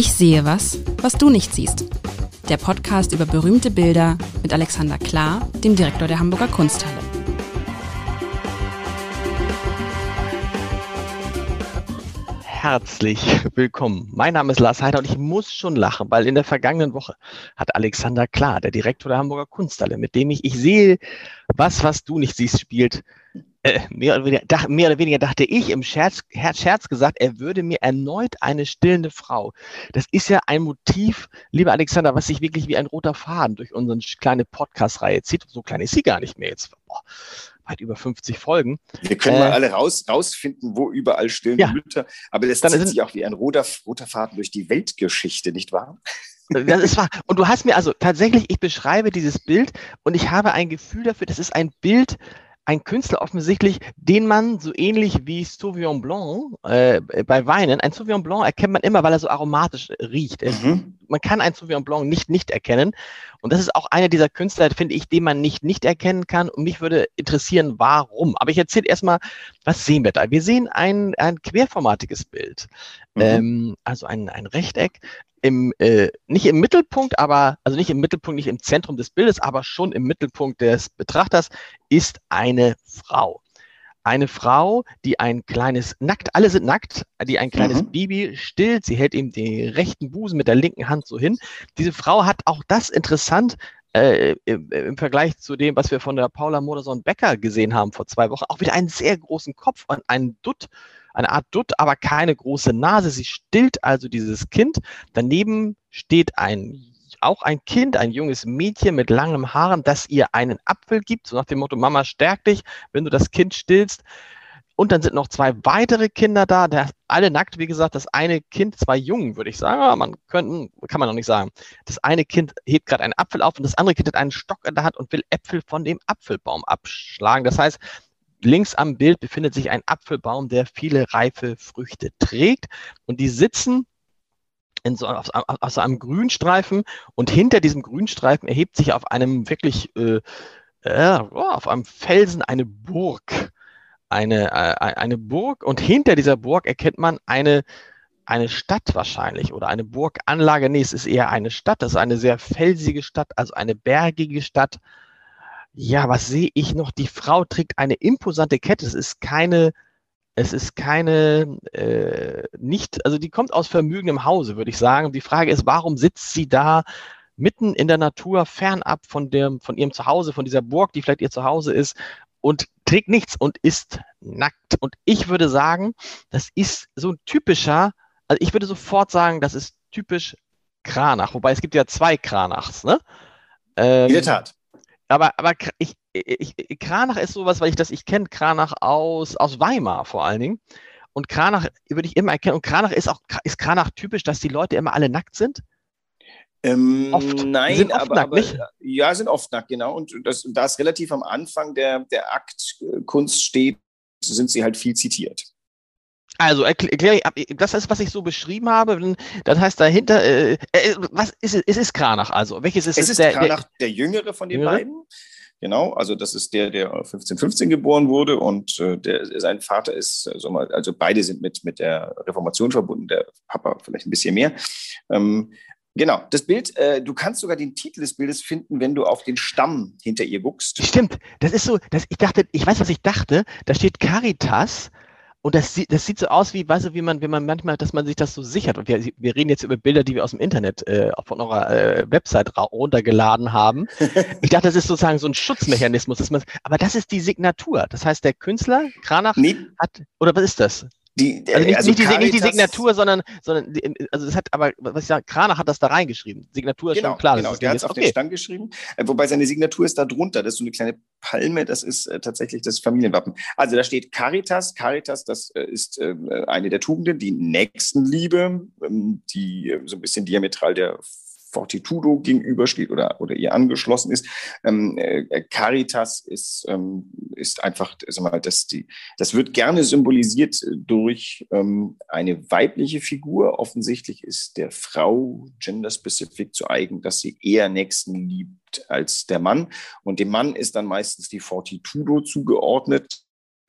Ich sehe was, was du nicht siehst. Der Podcast über berühmte Bilder mit Alexander Klar, dem Direktor der Hamburger Kunsthalle. Herzlich willkommen. Mein Name ist Lars Heider und ich muss schon lachen, weil in der vergangenen Woche hat Alexander Klar, der Direktor der Hamburger Kunsthalle, mit dem ich Ich sehe was, was du nicht siehst, spielt, äh, mehr, oder weniger, mehr, oder weniger, dachte ich im Scherz, Scherz gesagt, er würde mir erneut eine stillende Frau. Das ist ja ein Motiv, lieber Alexander, was sich wirklich wie ein roter Faden durch unsere kleine Podcast-Reihe zieht. So klein ist sie gar nicht mehr jetzt. Boah, weit über 50 Folgen. Wir können äh, mal alle raus, rausfinden, wo überall stillende ja, Mütter. Aber das zieht sich auch wie ein roter, roter Faden durch die Weltgeschichte, nicht wahr? Das ist wahr. Und du hast mir also tatsächlich, ich beschreibe dieses Bild und ich habe ein Gefühl dafür, das ist ein Bild, ein Künstler offensichtlich, den man so ähnlich wie Sauvignon Blanc äh, bei Weinen, ein Sauvignon Blanc erkennt man immer, weil er so aromatisch riecht. Mhm. Man kann ein Sauvignon Blanc nicht nicht erkennen. Und das ist auch einer dieser Künstler, finde ich, den man nicht nicht erkennen kann. Und mich würde interessieren, warum. Aber ich erzähle erstmal, was sehen wir da? Wir sehen ein, ein querformatiges Bild. Mhm. Ähm, also ein, ein Rechteck im, äh, nicht im Mittelpunkt, aber, also nicht im Mittelpunkt, nicht im Zentrum des Bildes, aber schon im Mittelpunkt des Betrachters ist eine Frau. Eine Frau, die ein kleines, nackt, alle sind nackt, die ein kleines mhm. Baby stillt. Sie hält ihm den rechten Busen mit der linken Hand so hin. Diese Frau hat auch das interessant, äh, im, Vergleich zu dem, was wir von der Paula Modersohn-Becker gesehen haben vor zwei Wochen, auch wieder einen sehr großen Kopf und einen Dutt eine Art Dutt, aber keine große Nase. Sie stillt also dieses Kind. Daneben steht ein auch ein Kind, ein junges Mädchen mit langem Haaren, das ihr einen Apfel gibt, so nach dem Motto, Mama stärk dich, wenn du das Kind stillst. Und dann sind noch zwei weitere Kinder da, der, alle nackt, wie gesagt, das eine Kind, zwei Jungen, würde ich sagen, aber man könnte, kann man noch nicht sagen. Das eine Kind hebt gerade einen Apfel auf und das andere Kind hat einen Stock in der Hand und will Äpfel von dem Apfelbaum abschlagen. Das heißt, links am Bild befindet sich ein Apfelbaum, der viele reife Früchte trägt. Und die sitzen in so, auf, auf so einem Grünstreifen und hinter diesem Grünstreifen erhebt sich auf einem wirklich, äh, äh, auf einem Felsen eine Burg. Eine, äh, eine Burg und hinter dieser Burg erkennt man eine, eine Stadt wahrscheinlich oder eine Burganlage. Nee, es ist eher eine Stadt. Das ist eine sehr felsige Stadt, also eine bergige Stadt ja, was sehe ich noch? Die Frau trägt eine imposante Kette. Es ist keine, es ist keine, äh, nicht, also die kommt aus vermögendem Hause, würde ich sagen. Die Frage ist, warum sitzt sie da mitten in der Natur, fernab von dem, von ihrem Zuhause, von dieser Burg, die vielleicht ihr Zuhause ist und trägt nichts und ist nackt. Und ich würde sagen, das ist so ein typischer, also ich würde sofort sagen, das ist typisch Kranach, wobei es gibt ja zwei Kranachs, ne? Ähm, in der Tat aber, aber ich, ich, Kranach ist sowas, weil ich das, ich kenne Kranach aus, aus Weimar vor allen Dingen. Und Kranach würde ich immer erkennen. Und Kranach ist auch, ist Kranach typisch, dass die Leute immer alle nackt sind? Ähm, oft. Nein, sind oft aber, nackt, aber, nicht? ja, sind oft nackt, genau. Und das, da es relativ am Anfang der, der Aktkunst steht, sind sie halt viel zitiert. Also erkläre ich, das ist, was ich so beschrieben habe. Das heißt dahinter, äh, äh, was ist es? Es ist Kranach also. Welches ist es? Es ist der, Kranach, der, der jüngere von den jüngere? beiden. Genau, also das ist der, der 1515 geboren wurde und äh, der, sein Vater ist, also, mal, also beide sind mit, mit der Reformation verbunden, der Papa vielleicht ein bisschen mehr. Ähm, Genau, das Bild, äh, du kannst sogar den Titel des Bildes finden, wenn du auf den Stamm hinter ihr guckst. Stimmt, das ist so, das, ich dachte, ich weiß, was ich dachte, da steht Caritas und das sieht, das sieht so aus, wie, weißt du, wie man, wie man manchmal, dass man sich das so sichert. Und wir, wir reden jetzt über Bilder, die wir aus dem Internet äh, von eurer äh, Website runtergeladen haben. Ich dachte, das ist sozusagen so ein Schutzmechanismus. Dass man, aber das ist die Signatur. Das heißt, der Künstler, Kranach, nee. hat, oder was ist das? Die, also nicht, also nicht, die, nicht, die, Signatur, sondern, sondern also es hat aber, was ich sage, Kranach hat das da reingeschrieben. Signatur ist genau, schon klar. Genau, der hat es auf okay. den Stand geschrieben, äh, wobei seine Signatur ist da drunter. Das ist so eine kleine Palme, das ist äh, tatsächlich das Familienwappen. Also da steht Caritas. Caritas, das äh, ist äh, eine der Tugenden, die Nächstenliebe, ähm, die äh, so ein bisschen diametral der Fortitudo gegenübersteht oder, oder ihr angeschlossen ist. Ähm, äh, Caritas ist, ähm, ist einfach, sag mal, das, die, das wird gerne symbolisiert durch ähm, eine weibliche Figur. Offensichtlich ist der Frau gender-specific zu eigen, dass sie eher Nächsten liebt als der Mann. Und dem Mann ist dann meistens die Fortitudo zugeordnet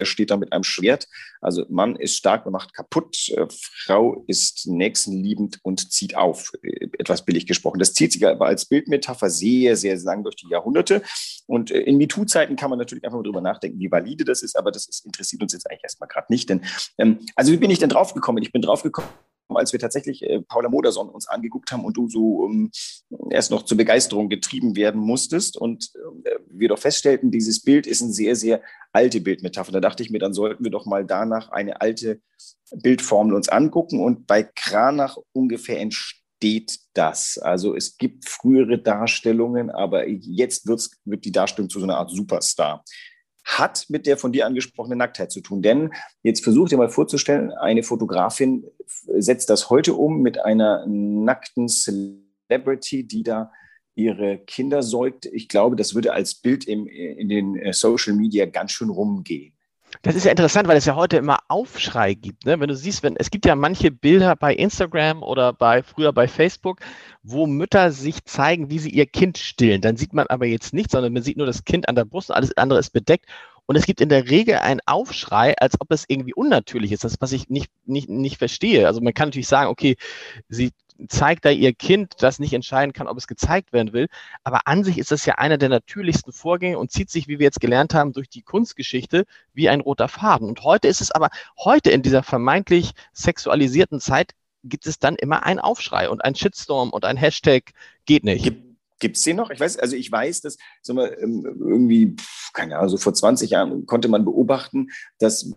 steht da mit einem Schwert. Also Mann ist stark und macht kaputt, äh, Frau ist nächstenliebend und zieht auf, äh, etwas billig gesprochen. Das zieht sich aber als Bildmetapher sehr, sehr lang durch die Jahrhunderte. Und äh, in MeToo-Zeiten kann man natürlich einfach mal drüber nachdenken, wie valide das ist, aber das ist, interessiert uns jetzt eigentlich erstmal gerade nicht. Denn ähm, also wie bin ich denn draufgekommen? Ich bin draufgekommen, als wir tatsächlich äh, Paula Moderson uns angeguckt haben und du so ähm, erst noch zur Begeisterung getrieben werden musstest und äh, wir doch feststellten, dieses Bild ist eine sehr, sehr alte Bildmetapher. Da dachte ich mir, dann sollten wir doch mal danach eine alte Bildformel uns angucken und bei Kranach ungefähr entsteht das. Also es gibt frühere Darstellungen, aber jetzt wird die Darstellung zu so einer Art Superstar hat mit der von dir angesprochenen Nacktheit zu tun. Denn jetzt versuch dir mal vorzustellen, eine Fotografin setzt das heute um mit einer nackten Celebrity, die da ihre Kinder säugt. Ich glaube, das würde als Bild im, in den äh, Social Media ganz schön rumgehen. Das ist ja interessant, weil es ja heute immer Aufschrei gibt. Ne? Wenn du siehst, wenn, es gibt ja manche Bilder bei Instagram oder bei früher bei Facebook, wo Mütter sich zeigen, wie sie ihr Kind stillen. Dann sieht man aber jetzt nichts, sondern man sieht nur das Kind an der Brust, alles andere ist bedeckt. Und es gibt in der Regel einen Aufschrei, als ob es irgendwie unnatürlich ist. Das, was ich nicht, nicht, nicht verstehe. Also man kann natürlich sagen, okay, sie zeigt da ihr Kind, das nicht entscheiden kann, ob es gezeigt werden will. Aber an sich ist das ja einer der natürlichsten Vorgänge und zieht sich, wie wir jetzt gelernt haben, durch die Kunstgeschichte wie ein roter Faden. Und heute ist es aber, heute in dieser vermeintlich sexualisierten Zeit, gibt es dann immer einen Aufschrei und ein Shitstorm und ein Hashtag geht nicht. Gibt es den noch? Ich weiß, also ich weiß, dass sagen wir, ähm, irgendwie, keine Ahnung, so vor 20 Jahren konnte man beobachten, dass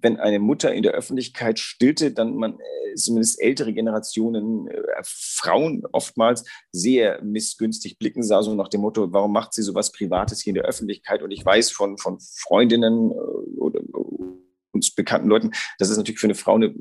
wenn eine Mutter in der Öffentlichkeit stillte, dann man äh, zumindest ältere Generationen, äh, Frauen oftmals sehr missgünstig blicken sah, so nach dem Motto, warum macht sie sowas Privates hier in der Öffentlichkeit? Und ich weiß von, von Freundinnen äh, oder uns bekannten Leuten, dass es natürlich für eine Frau, eine,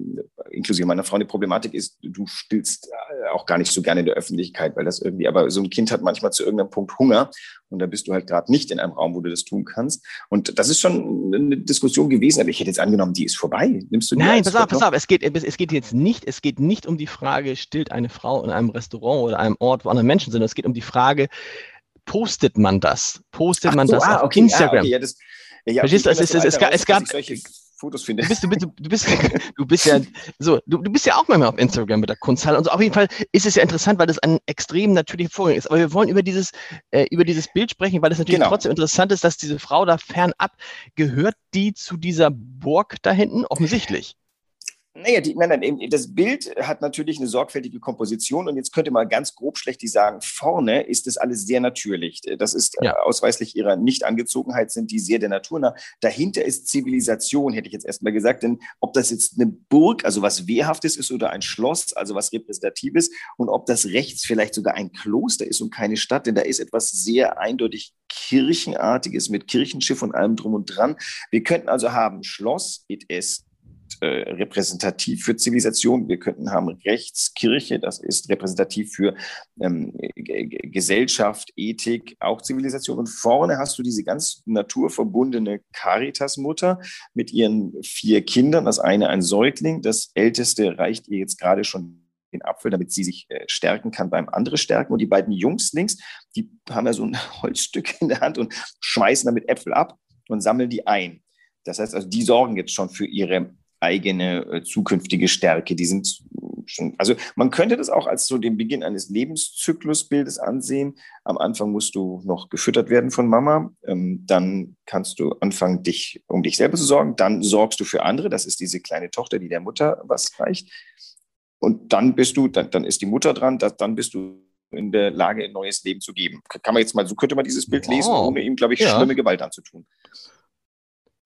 inklusive meiner Frau, eine Problematik ist, du stillst äh, auch gar nicht so gerne in der Öffentlichkeit, weil das irgendwie, aber so ein Kind hat manchmal zu irgendeinem Punkt Hunger und da bist du halt gerade nicht in einem Raum, wo du das tun kannst. Und das ist schon eine Diskussion gewesen, aber ich hätte jetzt angenommen, die ist vorbei. Nimmst du Nein, pass auf, pass auf, es geht, es geht jetzt nicht, es geht nicht um die Frage, stillt eine Frau in einem Restaurant oder einem Ort, wo andere Menschen sind, es geht um die Frage, postet man das? Postet Ach man so, das ah, auf okay, Instagram? Ah, okay, ja, das, ja, Verstehst du, es, es, es, es, gab, es gab Fotos finde. Du bist, du bist, du bist, du bist ja so, du, du bist ja auch manchmal auf Instagram mit der Kunsthalle und so. Auf jeden Fall ist es ja interessant, weil das ein extrem natürlicher Vorgang ist. Aber wir wollen über dieses, äh, über dieses Bild sprechen, weil es natürlich genau. trotzdem interessant ist, dass diese Frau da fernab gehört, die zu dieser Burg da hinten offensichtlich. Naja, die, nein, nein, das Bild hat natürlich eine sorgfältige Komposition und jetzt könnte man ganz grob schlechtig sagen, vorne ist das alles sehr natürlich. Das ist ja. äh, ausweislich ihrer Nichtangezogenheit, sind die sehr der Natur nah. Dahinter ist Zivilisation, hätte ich jetzt erstmal gesagt, denn ob das jetzt eine Burg, also was Wehrhaftes ist oder ein Schloss, also was Repräsentatives und ob das rechts vielleicht sogar ein Kloster ist und keine Stadt, denn da ist etwas sehr eindeutig Kirchenartiges mit Kirchenschiff und allem drum und dran. Wir könnten also haben Schloss, it is äh, repräsentativ für Zivilisation. Wir könnten haben Rechtskirche, das ist repräsentativ für ähm, Gesellschaft, Ethik, auch Zivilisation. Und vorne hast du diese ganz naturverbundene Caritas-Mutter mit ihren vier Kindern. Das eine ein Säugling, das älteste reicht ihr jetzt gerade schon den Apfel, damit sie sich äh, stärken kann beim andere stärken. Und die beiden Jungs links, die haben ja so ein Holzstück in der Hand und schmeißen damit Äpfel ab und sammeln die ein. Das heißt also, die sorgen jetzt schon für ihre eigene äh, zukünftige Stärke. Die sind schon, also man könnte das auch als so den Beginn eines Lebenszyklusbildes ansehen. Am Anfang musst du noch gefüttert werden von Mama. Ähm, dann kannst du anfangen, dich um dich selber zu sorgen. Dann sorgst du für andere. Das ist diese kleine Tochter, die der Mutter was reicht. Und dann bist du, dann, dann ist die Mutter dran, das, dann bist du in der Lage, ein neues Leben zu geben. Kann man jetzt mal, so könnte man dieses Bild wow. lesen, ohne ihm, glaube ich, ja. schlimme Gewalt anzutun.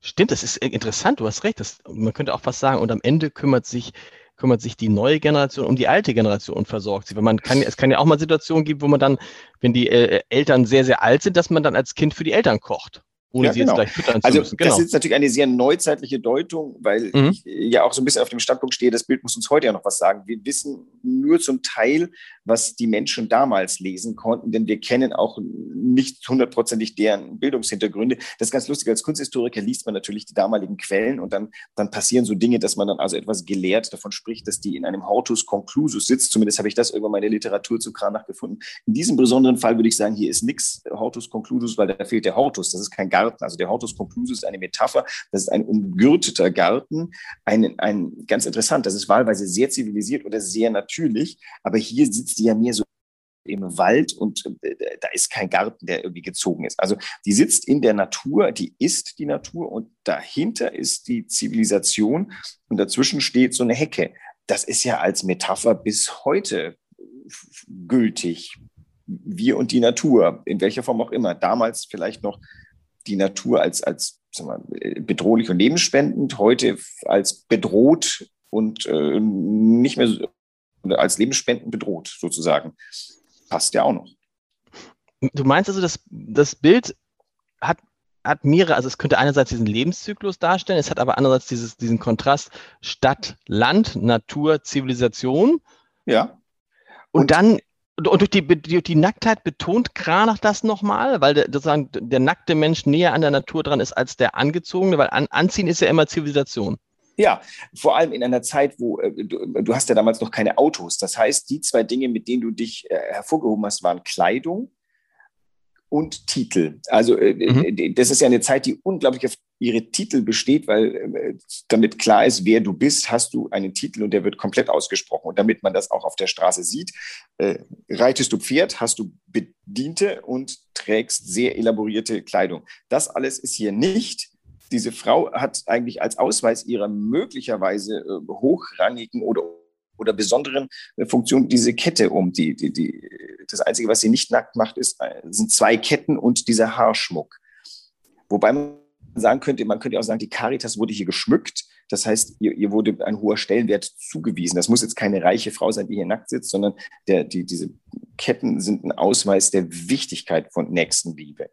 Stimmt, das ist interessant, du hast recht. Das, man könnte auch fast sagen, und am Ende kümmert sich, kümmert sich die neue Generation um die alte Generation und versorgt sie. Weil man kann, es kann ja auch mal Situationen geben, wo man dann, wenn die äh, Eltern sehr, sehr alt sind, dass man dann als Kind für die Eltern kocht ohne ja, sie genau. jetzt gleich füttern also, zu müssen. Genau. Das ist natürlich eine sehr neuzeitliche Deutung, weil mhm. ich ja auch so ein bisschen auf dem Standpunkt stehe, das Bild muss uns heute ja noch was sagen. Wir wissen nur zum Teil, was die Menschen damals lesen konnten, denn wir kennen auch nicht hundertprozentig deren Bildungshintergründe. Das ist ganz lustig, als Kunsthistoriker liest man natürlich die damaligen Quellen und dann, dann passieren so Dinge, dass man dann also etwas gelehrt davon spricht, dass die in einem Hortus Conclusus sitzt. Zumindest habe ich das in der Literatur zu Kranach gefunden. In diesem besonderen Fall würde ich sagen, hier ist nichts Hortus Conclusus, weil da fehlt der Hortus. Das ist kein Garten. Also der Hortus conclusus ist eine Metapher. Das ist ein umgürteter Garten. Ein, ein, ganz interessant. Das ist wahlweise sehr zivilisiert oder sehr natürlich. Aber hier sitzt die ja mehr so im Wald und äh, da ist kein Garten, der irgendwie gezogen ist. Also die sitzt in der Natur, die ist die Natur und dahinter ist die Zivilisation und dazwischen steht so eine Hecke. Das ist ja als Metapher bis heute gültig. Wir und die Natur, in welcher Form auch immer. Damals vielleicht noch die Natur als, als wir, bedrohlich und lebensspendend, heute als bedroht und äh, nicht mehr als lebensspendend bedroht, sozusagen passt ja auch noch. Du meinst also, dass das Bild hat, hat mehrere, also es könnte einerseits diesen Lebenszyklus darstellen, es hat aber andererseits dieses, diesen Kontrast Stadt, Land, Natur, Zivilisation. Ja. Und, und dann und durch die, durch die Nacktheit betont Kranach das nochmal, weil der, sozusagen der nackte Mensch näher an der Natur dran ist als der angezogene, weil an, Anziehen ist ja immer Zivilisation. Ja, vor allem in einer Zeit, wo äh, du, du, hast ja damals noch keine Autos. Das heißt, die zwei Dinge, mit denen du dich äh, hervorgehoben hast, waren Kleidung und Titel. Also äh, mhm. das ist ja eine Zeit, die unglaublich auf ihre Titel besteht, weil äh, damit klar ist, wer du bist, hast du einen Titel und der wird komplett ausgesprochen. Und damit man das auch auf der Straße sieht, äh, reitest du Pferd, hast du Bediente und trägst sehr elaborierte Kleidung. Das alles ist hier nicht diese Frau hat eigentlich als Ausweis ihrer möglicherweise äh, hochrangigen oder, oder besonderen äh, Funktion diese Kette um. Die, die, die, das Einzige, was sie nicht nackt macht, ist, äh, sind zwei Ketten und dieser Haarschmuck. Wobei man sagen könnte, man könnte auch sagen, die Caritas wurde hier geschmückt. Das heißt, ihr, ihr, wurde ein hoher Stellenwert zugewiesen. Das muss jetzt keine reiche Frau sein, die hier nackt sitzt, sondern der, die, diese Ketten sind ein Ausweis der Wichtigkeit von Nächstenliebe.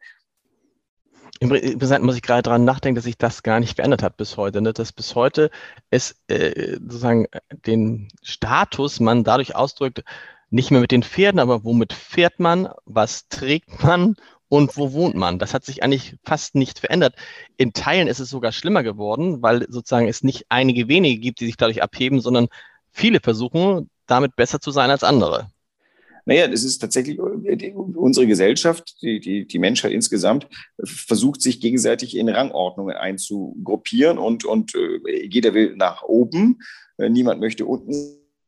Interessant muss ich gerade daran nachdenken, dass sich das gar nicht verändert hat bis heute. Ne? Dass bis heute es äh, sozusagen den Status man dadurch ausdrückt, nicht mehr mit den Pferden, aber womit fährt man, was trägt man und wo wohnt man. Das hat sich eigentlich fast nicht verändert. In Teilen ist es sogar schlimmer geworden, weil sozusagen es nicht einige wenige gibt, die sich dadurch abheben, sondern viele versuchen, damit besser zu sein als andere. Naja, das ist tatsächlich äh, unsere Gesellschaft, die, die, die Menschheit insgesamt, versucht sich gegenseitig in Rangordnungen einzugruppieren und, und äh, jeder will nach oben, äh, niemand möchte unten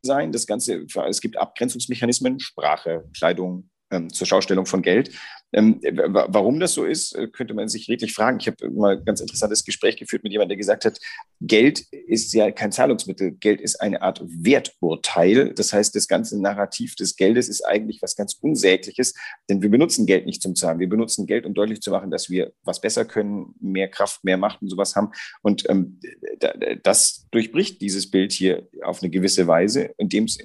sein. Das Ganze, es gibt Abgrenzungsmechanismen, Sprache, Kleidung, ähm, zur Schaustellung von Geld. Ähm, warum das so ist, äh, könnte man sich redlich fragen. Ich habe mal ein ganz interessantes Gespräch geführt mit jemandem, der gesagt hat, Geld ist ja kein Zahlungsmittel. Geld ist eine Art Werturteil. Das heißt, das ganze Narrativ des Geldes ist eigentlich was ganz Unsägliches, denn wir benutzen Geld nicht zum Zahlen. Wir benutzen Geld, um deutlich zu machen, dass wir was besser können, mehr Kraft, mehr Macht und sowas haben. Und ähm, das durchbricht dieses Bild hier auf eine gewisse Weise, indem es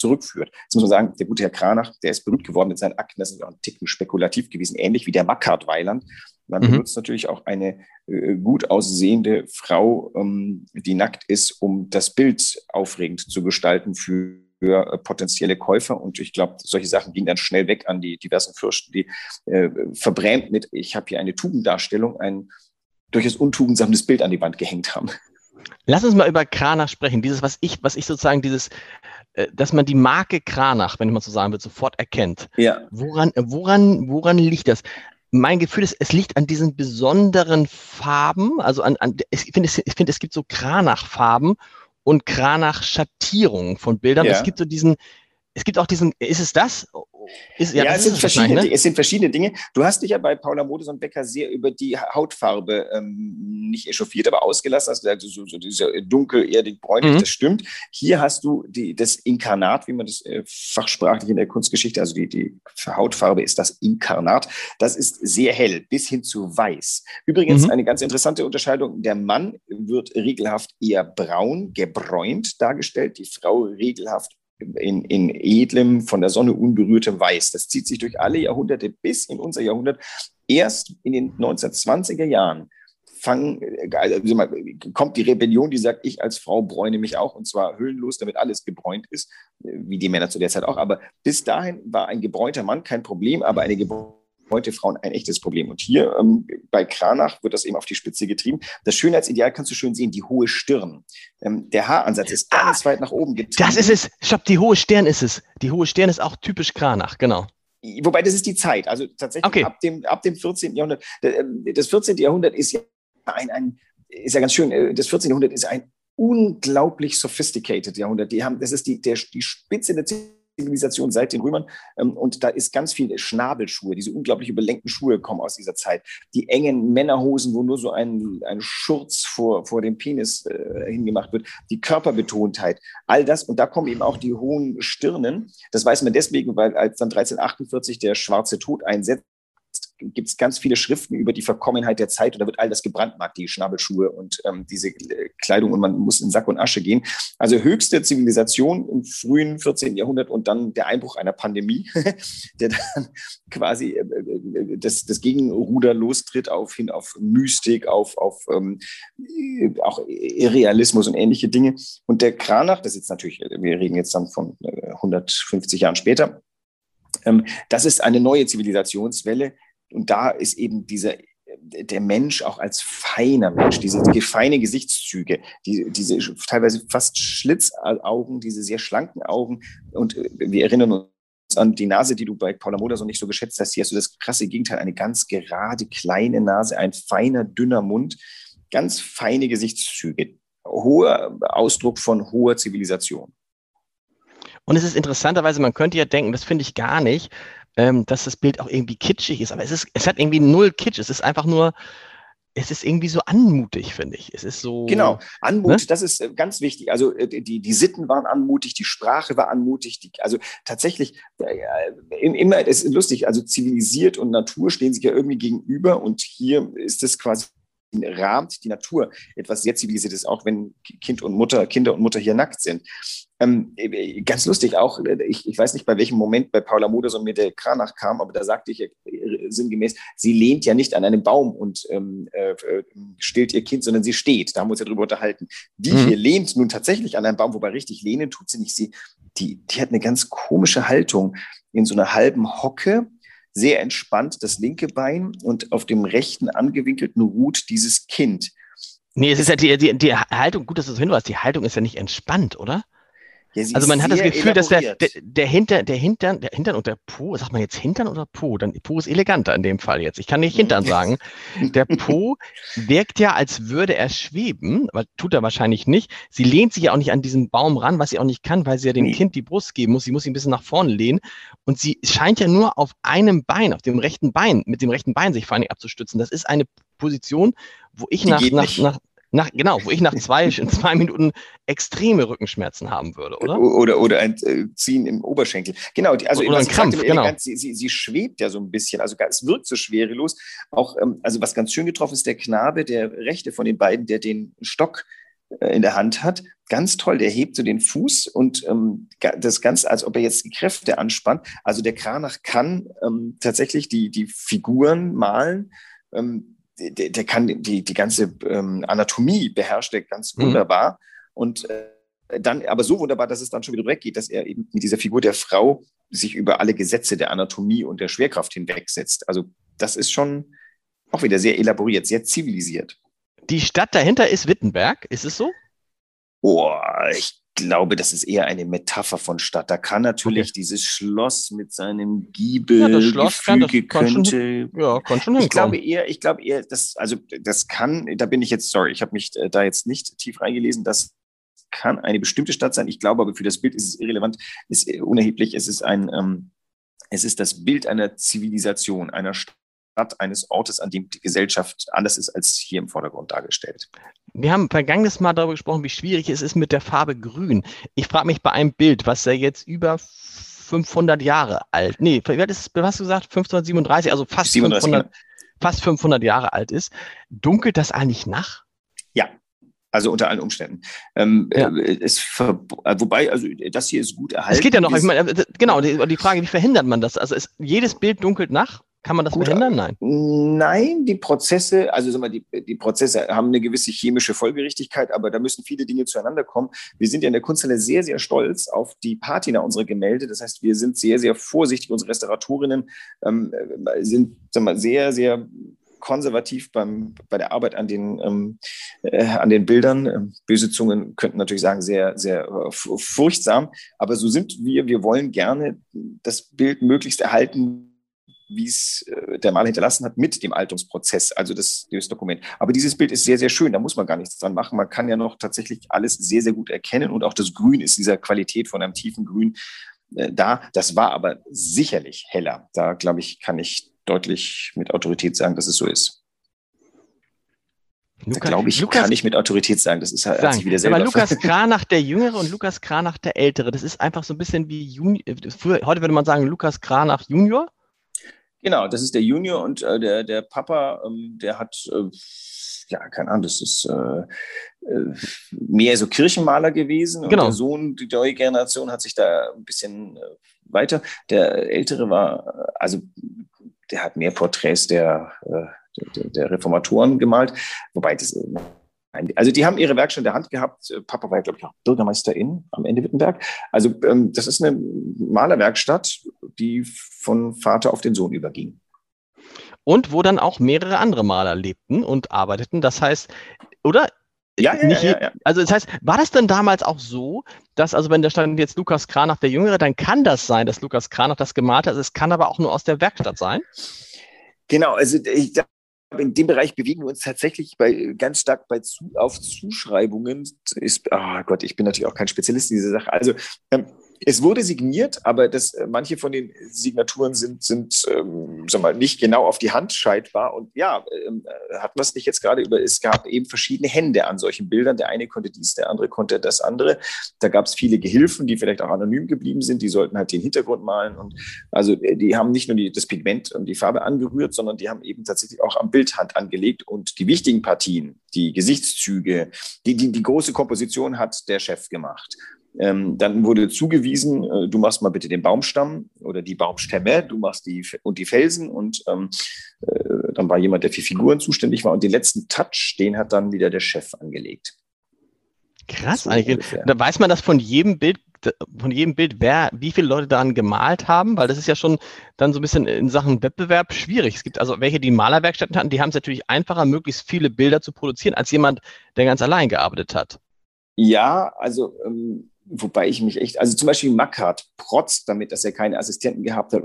zurückführt. Jetzt muss man sagen, der gute Herr Kranach, der ist berühmt geworden mit seinen Akten, das ist auch ein Ticken spekulativ gewesen, ähnlich wie der Mackart Weiland. Man mhm. benutzt natürlich auch eine äh, gut aussehende Frau, ähm, die nackt ist, um das Bild aufregend zu gestalten für für äh, potenzielle Käufer. Und ich glaube, solche Sachen gingen dann schnell weg an die diversen Fürsten, die äh, verbrämt mit, ich habe hier eine Tugenddarstellung, ein durchaus untugendsames Bild an die Wand gehängt haben. Lass uns mal über Kranach sprechen. Dieses, was ich, was ich sozusagen, dieses, äh, dass man die Marke Kranach, wenn man so sagen will, sofort erkennt. Ja. Woran, woran, woran liegt das? Mein Gefühl ist, es liegt an diesen besonderen Farben. Also an, an ich finde, es, ich finde, es gibt so Kranach-Farben und Kranach-Schattierungen von Bildern. Ja. Es gibt so diesen, es gibt auch diesen, ist es das? Ist, ja, ja es, sind verschiedene, ne? es sind verschiedene Dinge. Du hast dich ja bei Paula Modes und Becker sehr über die Hautfarbe ähm, nicht echauffiert, aber ausgelassen. Hast gesagt, so, so dieser dunkel, erdig, bräunlich, mhm. das stimmt. Hier hast du die, das Inkarnat, wie man das äh, fachsprachlich in der Kunstgeschichte, also die, die Hautfarbe ist das Inkarnat. Das ist sehr hell, bis hin zu weiß. Übrigens mhm. eine ganz interessante Unterscheidung. Der Mann wird regelhaft eher braun, gebräunt dargestellt, die Frau regelhaft in, in edlem, von der Sonne unberührtem Weiß. Das zieht sich durch alle Jahrhunderte bis in unser Jahrhundert. Erst in den 1920er Jahren fangen, also kommt die Rebellion, die sagt, ich als Frau bräune mich auch und zwar hüllenlos, damit alles gebräunt ist, wie die Männer zu der Zeit auch. Aber bis dahin war ein gebräunter Mann kein Problem, aber eine gebräunte heute Frauen ein echtes Problem. Und hier ähm, bei Kranach wird das eben auf die Spitze getrieben. Das Schönheitsideal kannst du schön sehen, die hohe Stirn. Ähm, der Haaransatz ist ganz ah, weit nach oben getrieben. Das ist es. Stopp, die hohe Stirn ist es. Die hohe Stirn ist auch typisch Kranach, genau. Wobei das ist die Zeit. Also tatsächlich okay. ab, dem, ab dem 14. Jahrhundert. Ähm, das 14. Jahrhundert ist ja ein, ein ist ja ganz schön, äh, das 14. Jahrhundert ist ein unglaublich sophisticated Jahrhundert. Die haben, das ist die, der, die Spitze der Zivilisation seit den Römern. Ähm, und da ist ganz viel Schnabelschuhe, diese unglaublich überlenkten Schuhe kommen aus dieser Zeit. Die engen Männerhosen, wo nur so ein, ein Schurz vor, vor dem Penis äh, hingemacht wird. Die Körperbetontheit, all das. Und da kommen eben auch die hohen Stirnen. Das weiß man deswegen, weil als dann 1348 der schwarze Tod einsetzt, gibt es ganz viele Schriften über die Verkommenheit der Zeit und da wird all das gebrandmarkt, die Schnabelschuhe und ähm, diese äh, Kleidung und man muss in Sack und Asche gehen. Also höchste Zivilisation im frühen 14. Jahrhundert und dann der Einbruch einer Pandemie, der dann quasi äh, äh, das, das Gegenruder lostritt auf hin auf Mystik, auf, auf ähm, auch Irrealismus und ähnliche Dinge. Und der Kranach, das ist jetzt natürlich, wir reden jetzt dann von 150 Jahren später, ähm, das ist eine neue Zivilisationswelle. Und da ist eben dieser der Mensch auch als feiner Mensch, diese feine Gesichtszüge, die, diese teilweise fast Schlitzaugen, diese sehr schlanken Augen. Und äh, wir erinnern uns an die Nase, die du bei Paula Moder so nicht so geschätzt hast. Hier hast du das krasse Gegenteil, eine ganz gerade, kleine Nase, ein feiner, dünner Mund, ganz feine Gesichtszüge, hoher Ausdruck von hoher Zivilisation. Und es ist interessanterweise, man könnte ja denken, das finde ich gar nicht, ähm, dass das Bild auch irgendwie kitschig ist, aber es ist, es hat irgendwie null Kitsch. Es ist einfach nur, es ist irgendwie so anmutig, finde ich. Es ist so. Genau, Anmut, ne? das ist äh, ganz wichtig. Also äh, die, die Sitten waren anmutig, die Sprache war anmutig. Die, also tatsächlich, äh, immer, es ist lustig, also zivilisiert und Natur stehen sich ja irgendwie gegenüber und hier ist es quasi rahmt die Natur etwas sehr zivilisiertes, auch wenn Kind und Mutter, Kinder und Mutter hier nackt sind. Ähm, äh, ganz lustig auch, äh, ich, ich weiß nicht, bei welchem Moment bei Paula Modersohn mir der Kranach kam, aber da sagte ich äh, sinngemäß, sie lehnt ja nicht an einem Baum und ähm, äh, stillt ihr Kind, sondern sie steht. Da haben wir uns ja drüber unterhalten. Die mhm. hier lehnt nun tatsächlich an einem Baum, wobei richtig lehnen tut sie nicht. Sie, die, die hat eine ganz komische Haltung in so einer halben Hocke sehr entspannt das linke Bein und auf dem rechten angewinkelten ruht dieses Kind. Nee, es ist ja die, die, die Haltung, gut, dass du es hinweist, die Haltung ist ja nicht entspannt, oder? Ja, also man hat das Gefühl, dass der, der, der, Hinter, der, Hintern, der Hintern und der Po, sagt man jetzt Hintern oder Po? Dann Po ist eleganter in dem Fall jetzt. Ich kann nicht Hintern sagen. Der Po wirkt ja, als würde er schweben, aber tut er wahrscheinlich nicht. Sie lehnt sich ja auch nicht an diesen Baum ran, was sie auch nicht kann, weil sie ja dem nee. Kind die Brust geben muss. Sie muss sich ein bisschen nach vorne lehnen. Und sie scheint ja nur auf einem Bein, auf dem rechten Bein, mit dem rechten Bein sich vor allem abzustützen. Das ist eine Position, wo ich nach, nach, nach, nach, genau, wo ich nach zwei, zwei Minuten extreme Rückenschmerzen haben würde, oder? Oder, oder ein äh, Ziehen im Oberschenkel. Genau, die, also oder ein Krampf, sagte, genau. sie, sie, sie, schwebt ja so ein bisschen, also es wirkt so schwerelos. Auch, ähm, also was ganz schön getroffen ist, der Knabe, der rechte von den beiden, der den Stock äh, in der Hand hat, ganz toll, der hebt so den Fuß und ähm, das Ganze, als ob er jetzt die Kräfte anspannt. Also der Kranach kann ähm, tatsächlich die, die Figuren malen, ähm, der, der kann die, die ganze ähm, Anatomie beherrscht er ganz mhm. wunderbar. Und äh, dann aber so wunderbar, dass es dann schon wieder weggeht, dass er eben mit dieser Figur der Frau sich über alle Gesetze der Anatomie und der Schwerkraft hinwegsetzt. Also das ist schon auch wieder sehr elaboriert, sehr zivilisiert. Die Stadt dahinter ist Wittenberg, ist es so? Oh, ich glaube, das ist eher eine Metapher von Stadt. Da kann natürlich okay. dieses Schloss mit seinem Giebel, ja, das Schloss Gefüge kann, das könnte. Schon, ja, kann schon Ich glaube eher, ich glaube eher, das, also das kann, da bin ich jetzt, sorry, ich habe mich äh, da jetzt nicht tief reingelesen, das kann eine bestimmte Stadt sein. Ich glaube aber für das Bild ist es irrelevant, ist unerheblich. Es ist ein, ähm, es ist das Bild einer Zivilisation, einer Stadt, eines Ortes, an dem die Gesellschaft anders ist als hier im Vordergrund dargestellt. Wir haben vergangenes Mal darüber gesprochen, wie schwierig es ist mit der Farbe Grün. Ich frage mich bei einem Bild, was ja jetzt über 500 Jahre alt, nee, wie alt ist, was hast du gesagt, 1537, also fast 500, fast 500 Jahre alt ist. Dunkelt das eigentlich nach? Ja, also unter allen Umständen. Ähm, ja. äh, es äh, wobei, also das hier ist gut erhalten. Es geht ja noch, ich meine, äh, genau, die, die, Frage, wie verhindert man das? Also ist jedes Bild dunkelt nach? Kann man das Gut, verhindern? Nein. Nein, die Prozesse, also sag mal, die, die Prozesse haben eine gewisse chemische Folgerichtigkeit, aber da müssen viele Dinge zueinander kommen. Wir sind ja in der Kunsthalle sehr, sehr stolz auf die Patina unserer Gemälde. Das heißt, wir sind sehr, sehr vorsichtig. Unsere Restauratorinnen ähm, sind sag mal, sehr, sehr konservativ beim, bei der Arbeit an den, ähm, äh, an den Bildern. Ähm, böse Zungen könnten natürlich sagen, sehr, sehr äh, furchtsam. Aber so sind wir. Wir wollen gerne das Bild möglichst erhalten, wie es äh, der Maler hinterlassen hat, mit dem Alterungsprozess, also das, das Dokument. Aber dieses Bild ist sehr, sehr schön, da muss man gar nichts dran machen. Man kann ja noch tatsächlich alles sehr, sehr gut erkennen und auch das Grün ist dieser Qualität von einem tiefen Grün äh, da. Das war aber sicherlich heller. Da, glaube ich, kann ich deutlich mit Autorität sagen, dass es so ist. Lukas, glaube ich, Lukas, kann ich mit Autorität sagen. Das ist halt sagen, wieder selber. Aber Lukas Kranach der Jüngere und Lukas Kranach der Ältere, das ist einfach so ein bisschen wie Juni früher, heute würde man sagen Lukas Kranach Junior. Genau, das ist der Junior und äh, der, der Papa, ähm, der hat, äh, ja, keine Ahnung, das ist äh, äh mehr so Kirchenmaler gewesen. Und genau. der Sohn, die neue Generation, hat sich da ein bisschen äh, weiter. Der Ältere war, äh, also der hat mehr Porträts der, der, der Reformatoren gemalt, wobei das also die haben ihre Werkstatt in der Hand gehabt. Papa war ja, glaube ich, auch Bürgermeisterin am Ende Wittenberg. Also ähm, das ist eine Malerwerkstatt, die von Vater auf den Sohn überging. Und wo dann auch mehrere andere Maler lebten und arbeiteten. Das heißt, oder? Ja, ja, Nicht, ja, ja, Also das heißt, war das denn damals auch so, dass, also wenn da stand jetzt Lukas Kranach der Jüngere, dann kann das sein, dass Lukas Kranach das gemalt hat. Es kann aber auch nur aus der Werkstatt sein. Genau, also ich, in dem Bereich bewegen wir uns tatsächlich bei, ganz stark bei zu, auf Zuschreibungen. Ist, oh Gott, ich bin natürlich auch kein Spezialist in dieser Sache. Also ähm, es wurde signiert, aber das, äh, manche von den Signaturen sind, sind ähm, sag mal, nicht genau auf die Hand scheidbar. Und ja, ähm, äh, hatten wir es nicht jetzt gerade über, es gab eben verschiedene Hände an solchen Bildern. Der eine konnte dies, der andere konnte das andere. Da gab es viele Gehilfen, die vielleicht auch anonym geblieben sind. Die sollten halt den Hintergrund malen. Und also äh, die haben nicht nur die, das Pigment und die Farbe angerührt, sondern die haben eben tatsächlich auch am Bildhand angelegt. Und die wichtigen Partien, die Gesichtszüge, die, die, die große Komposition hat der Chef gemacht. Ähm, dann wurde zugewiesen, äh, du machst mal bitte den Baumstamm oder die Baumstämme, du machst die und die Felsen und ähm, äh, dann war jemand, der für Figuren zuständig war und den letzten Touch, den hat dann wieder der Chef angelegt. Krass, so eigentlich. Da weiß man das von jedem Bild, von jedem Bild, wer, wie viele Leute daran gemalt haben, weil das ist ja schon dann so ein bisschen in Sachen Wettbewerb schwierig. Es gibt also welche, die Malerwerkstätten hatten, die haben es natürlich einfacher, möglichst viele Bilder zu produzieren, als jemand, der ganz allein gearbeitet hat. Ja, also ähm, wobei ich mich echt, also zum Beispiel Mackart protzt damit, dass er keine Assistenten gehabt hat.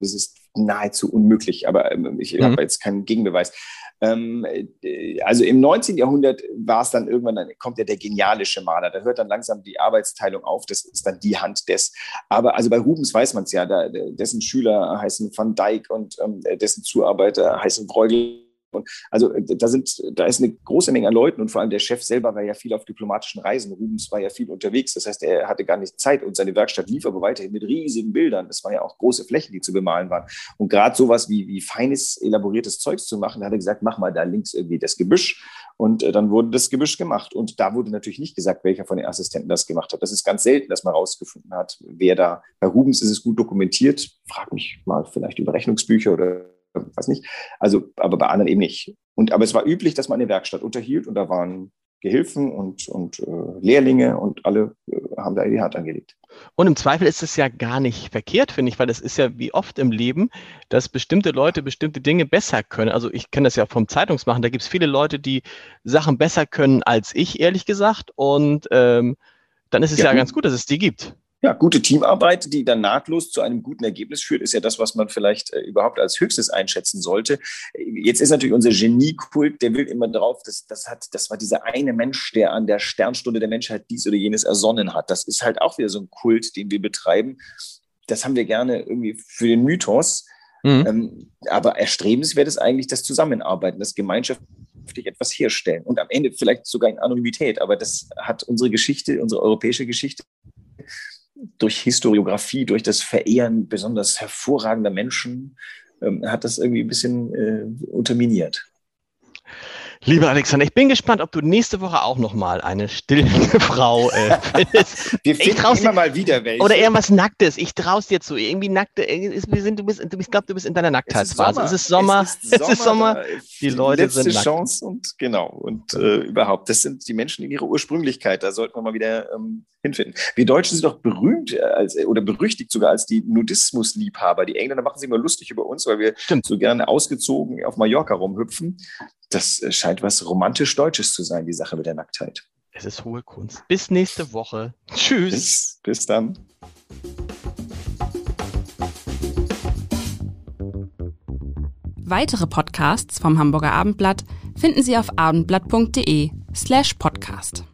Das ist nahezu unmöglich, aber ähm, ich mhm. habe jetzt keinen Gegenbeweis. Ähm, äh, also im 19. Jahrhundert war es dann irgendwann, dann kommt ja der genialische Maler, da hört dann langsam die Arbeitsteilung auf, das ist dann die Hand des. Aber also bei Rubens weiß man es ja, da, dessen Schüler heißen Van Dyck und ähm, dessen Zuarbeiter heißen Bruegel und also äh, da sind, da ist eine große Menge an Leuten und vor allem der Chef selber war ja viel auf diplomatischen Reisen. Rubens war ja viel unterwegs. Das heißt, er hatte gar nicht Zeit und seine Werkstatt lief aber weiterhin mit riesigen Bildern. Das waren ja auch große Flächen, die zu bemalen waren. Und gerade sowas wie, wie feines, elaboriertes Zeugs zu machen, da hat er gesagt, mach mal da links irgendwie das Gebüsch. Und äh, dann wurde das Gebüsch gemacht. Und da wurde natürlich nicht gesagt, welcher von den Assistenten das gemacht hat. Das ist ganz selten, dass man rausgefunden hat, wer da. Bei Rubens ist es gut dokumentiert. Frag mich mal vielleicht über Rechnungsbücher oder weiß nicht. Also, aber bei anderen eben nicht. Und, aber es war üblich, dass man eine Werkstatt unterhielt und da waren Gehilfen und, und äh, Lehrlinge und alle äh, haben da die Hand angelegt. Und im Zweifel ist es ja gar nicht verkehrt, finde ich, weil es ist ja wie oft im Leben, dass bestimmte Leute bestimmte Dinge besser können. Also ich kenne das ja vom Zeitungsmachen, da gibt es viele Leute, die Sachen besser können als ich, ehrlich gesagt. Und ähm, dann ist es ja, ja ganz gut, dass es die gibt. Ja, gute Teamarbeit, die dann nahtlos zu einem guten Ergebnis führt, ist ja das, was man vielleicht äh, überhaupt als höchstes einschätzen sollte. Jetzt ist natürlich unser Geniekult, der will immer drauf, das, das, hat, das war dieser eine Mensch, der an der Sternstunde der Menschheit dies oder jenes ersonnen hat. Das ist halt auch wieder so ein Kult, den wir betreiben. Das haben wir gerne irgendwie für den Mythos. Mhm. Ähm, aber erstrebenswert ist eigentlich das Zusammenarbeiten, das gemeinschaftlich etwas herstellen und am Ende vielleicht sogar in Anonymität. Aber das hat unsere Geschichte, unsere europäische Geschichte durch Historiografie, durch das Verehren besonders hervorragender Menschen, ähm, hat das irgendwie ein bisschen äh, unterminiert. Lieber Alexander, ich bin gespannt, ob du nächste Woche auch nochmal eine stillende Frau äh, findest. Wir finden immer dir, mal wieder welche. Oder irgendwas Nacktes. Ich traust dir zu. Irgendwie nackte. Wir sind, du bist, ich glaube, du bist in deiner Nacktheitsphase. Es ist Sommer. Es ist Sommer. Es ist Sommer. Die Leute letzte sind nackt. Chance und genau. Und äh, überhaupt, das sind die Menschen in ihrer Ursprünglichkeit. Da sollten wir mal wieder ähm, hinfinden. Wir Deutschen sind doch berühmt äh, als, oder berüchtigt sogar als die Nudismusliebhaber. Die Engländer machen sich immer lustig über uns, weil wir Stimmt. so gerne ausgezogen auf Mallorca rumhüpfen. Das scheint was romantisch Deutsches zu sein, die Sache mit der Nacktheit. Es ist hohe Kunst. Bis nächste Woche. Tschüss. Bis, bis dann. Weitere Podcasts vom Hamburger Abendblatt finden Sie auf abendblatt.de slash podcast.